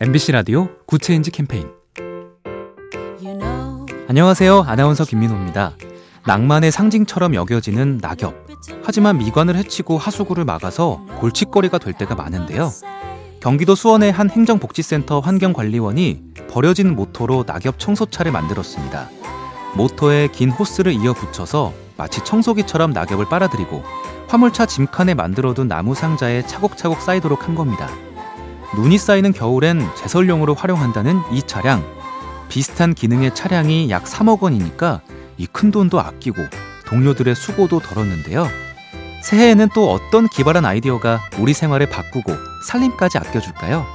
MBC 라디오 Good Change 캠페인 안녕하세요. 아나운서 김민호입니다. 낭만의 상징처럼 여겨지는 낙엽. 하지만 미관을 해치고 하수구를 막아서 골칫거리가 될 때가 많은데요. 경기도 수원의 한 행정복지센터 환경관리원이 버려진 모터로 낙엽 청소차를 만들었습니다. 모터에 긴 호스를 이어 붙여서 마치 청소기처럼 낙엽을 빨아들이고 화물차 짐칸에 만들어둔 나무 상자에 차곡차곡 쌓이도록 한 겁니다. 눈이 쌓이는 겨울엔 제설용으로 활용한다는 이 차량. 비슷한 기능의 차량이 약 3억 원이니까 이 큰 돈도 아끼고 동료들의 수고도 덜었는데요. 새해에는 또 어떤 기발한 아이디어가 우리 생활을 바꾸고 살림까지 아껴줄까요?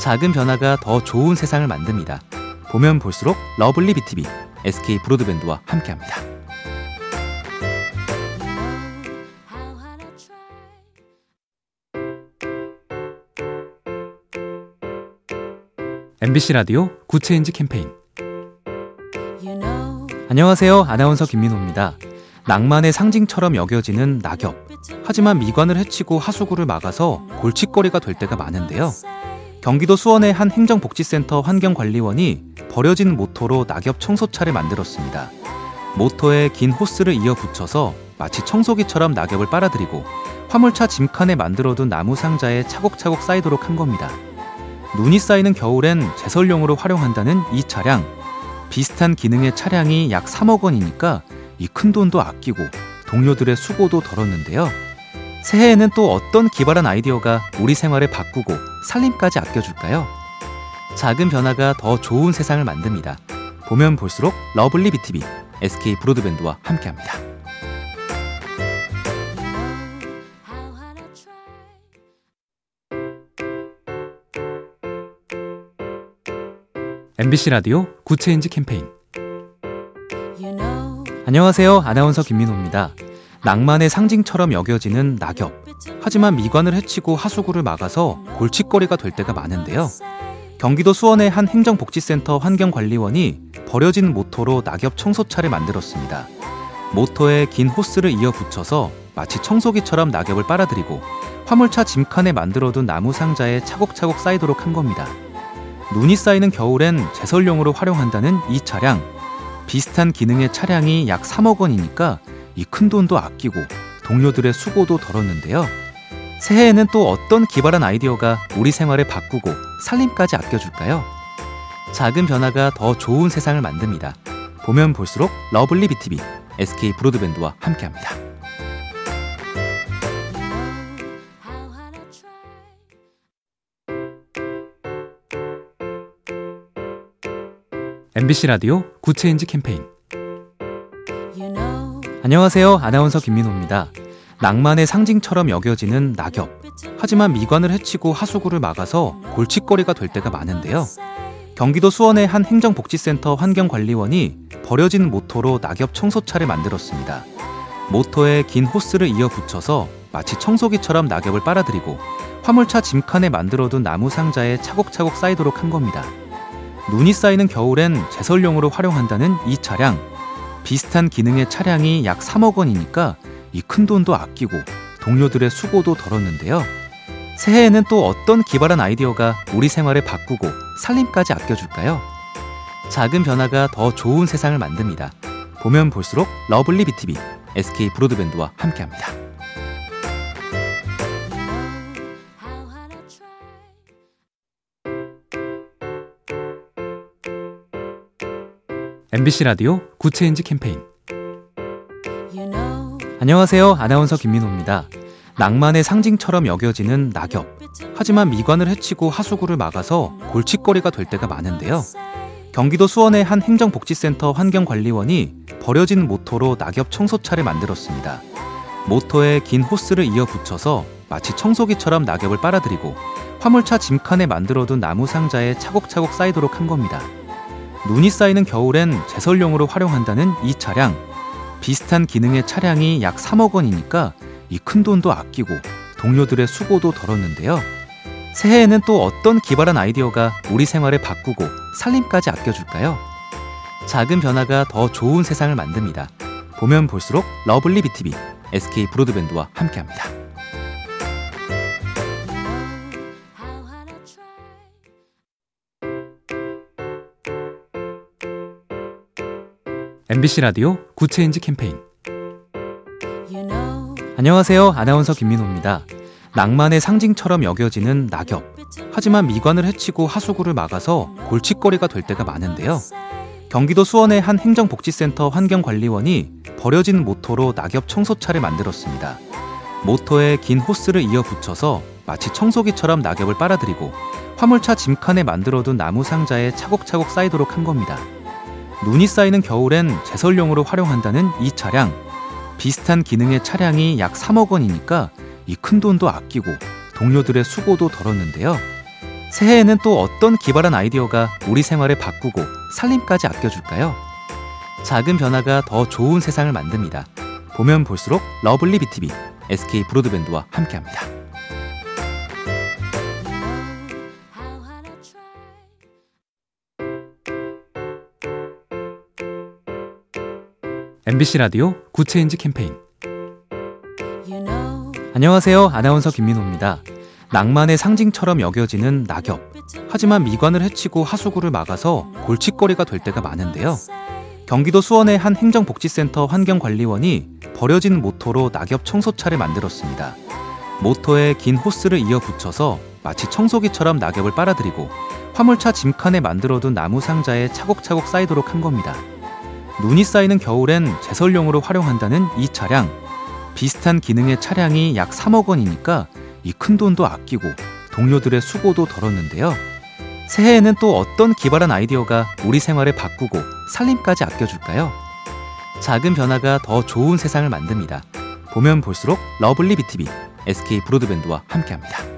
작은 변화가 더 좋은 세상을 만듭니다. 보면 볼수록 lovely BTV, SK 브로드밴드와 함께합니다. MBC 라디오 Good Change 캠페인 안녕하세요. 아나운서 김민호입니다. 낭만의 상징처럼 여겨지는 낙엽. 하지만 미관을 해치고 하수구를 막아서 골칫거리가 될 때가 많은데요. 경기도 수원의 한 행정복지센터 환경관리원이 버려진 모터로 낙엽 청소차를 만들었습니다. 모터에 긴 호스를 이어 붙여서 마치 청소기처럼 낙엽을 빨아들이고 화물차 짐칸에 만들어둔 나무 상자에 차곡차곡 쌓이도록 한 겁니다. 눈이 쌓이는 겨울엔 제설용으로 활용한다는 이 차량. 비슷한 기능의 차량이 약 3억 원이니까 이 큰 돈도 아끼고 동료들의 수고도 덜었는데요. 새해에는 또 어떤 기발한 아이디어가 우리 생활을 바꾸고 살림까지 아껴줄까요? 작은 변화가 더 좋은 세상을 만듭니다. 보면 볼수록 lovely BTV, SK 브로드밴드와 함께합니다. MBC 라디오 Good Change 캠페인 안녕하세요. 아나운서 김민호입니다. 낭만의 상징처럼 여겨지는 낙엽. 하지만 미관을 해치고 하수구를 막아서 골칫거리가 될 때가 많은데요. 경기도 수원의 한 행정복지센터 환경관리원이 버려진 모터로 낙엽 청소차를 만들었습니다. 모터에 긴 호스를 이어 붙여서 마치 청소기처럼 낙엽을 빨아들이고 화물차 짐칸에 만들어둔 나무 상자에 차곡차곡 쌓이도록 한 겁니다. 눈이 쌓이는 겨울엔 제설용으로 활용한다는 이 차량. 비슷한 기능의 차량이 약 3억 원이니까 이 큰 돈도 아끼고 동료들의 수고도 덜었는데요. 새해에는 또 어떤 기발한 아이디어가 우리 생활을 바꾸고 살림까지 아껴줄까요? 작은 변화가 더 좋은 세상을 만듭니다. 보면 볼수록 lovely BTV, SK 브로드밴드와 함께합니다. MBC 라디오 Good Change 캠페인 안녕하세요. 아나운서 김민호입니다. 낭만의 상징처럼 여겨지는 낙엽. 하지만 미관을 해치고 하수구를 막아서 골칫거리가 될 때가 많은데요. 경기도 수원의 한 행정복지센터 환경관리원이 버려진 모터로 낙엽 청소차를 만들었습니다. 모터에 긴 호스를 이어 붙여서 마치 청소기처럼 낙엽을 빨아들이고 화물차 짐칸에 만들어둔 나무 상자에 차곡차곡 쌓이도록 한 겁니다. 눈이 쌓이는 겨울엔 제설용으로 활용한다는 이 차량. 비슷한 기능의 차량이 약 3억 원이니까 이 큰 돈도 아끼고 동료들의 수고도 덜었는데요. 새해에는 또 어떤 기발한 아이디어가 우리 생활을 바꾸고 살림까지 아껴줄까요? 작은 변화가 더 좋은 세상을 만듭니다. 보면 볼수록 러블리 BTV, SK 브로드밴드와 함께합니다. MBC 라디오 Good Change 캠페인 안녕하세요. 아나운서 김민호입니다. 낭만의 상징처럼 여겨지는 낙엽. 하지만 미관을 해치고 하수구를 막아서 골칫거리가 될 때가 많은데요. 경기도 수원의 한 행정복지센터 환경관리원이 버려진 모터로 낙엽 청소차를 만들었습니다. 모터에 긴 호스를 이어 붙여서 마치 청소기처럼 낙엽을 빨아들이고 화물차 짐칸에 만들어둔 나무 상자에 차곡차곡 쌓이도록 한 겁니다. 눈이 쌓이는 겨울엔 제설용으로 활용한다는 이 차량. 비슷한 기능의 차량이 약 3억 원이니까 이 큰 돈도 아끼고 동료들의 수고도 덜었는데요. 새해에는 또 어떤 기발한 아이디어가 우리 생활을 바꾸고 살림까지 아껴줄까요? 작은 변화가 더 좋은 세상을 만듭니다. 보면 볼수록 러블리 BTV, SK 브로드밴드와 함께합니다. MBC 라디오 Good Change 캠페인 안녕하세요. 아나운서 김민호입니다. 낭만의 상징처럼 여겨지는 낙엽. 하지만 미관을 해치고 하수구를 막아서 골칫거리가 될 때가 많은데요. 경기도 수원의 한 행정복지센터 환경관리원이 버려진 모터로 낙엽 청소차를 만들었습니다. 모터에 긴 호스를 이어 붙여서 마치 청소기처럼 낙엽을 빨아들이고 화물차 짐칸에 만들어둔 나무 상자에 차곡차곡 쌓이도록 한 겁니다. 눈이 쌓이는 겨울엔 제설용으로 활용한다는 이 차량. 비슷한 기능의 차량이 약 3억 원이니까 이 큰 돈도 아끼고 동료들의 수고도 덜었는데요. 새해에는 또 어떤 기발한 아이디어가 우리 생활을 바꾸고 살림까지 아껴줄까요? 작은 변화가 더 좋은 세상을 만듭니다. 보면 볼수록 lovely B tv SK 브로드밴드와 함께합니다. MBC 라디오 Good Change 캠페인 안녕하세요. 아나운서 김민호입니다. 낭만의 상징처럼 여겨지는 낙엽. 하지만 미관을 해치고 하수구를 막아서 골칫거리가 될 때가 많은데요. 경기도 수원의 한 행정복지센터 환경관리원이 버려진 모터로 낙엽 청소차를 만들었습니다. 모터에 긴 호스를 이어 붙여서 마치 청소기처럼 낙엽을 빨아들이고 화물차 짐칸에 만들어둔 나무 상자에 차곡차곡 쌓이도록 한 겁니다. 눈이 쌓이는 겨울엔 제설용으로 활용한다는 이 차량. 비슷한 기능의 차량이 약 3억 원이니까 이 큰 돈도 아끼고 동료들의 수고도 덜었는데요. 새해에는 또 어떤 기발한 아이디어가 우리 생활을 바꾸고 살림까지 아껴줄까요? 작은 변화가 더 좋은 세상을 만듭니다. 보면 볼수록 lovely B tv SK 브로드밴드와 함께합니다.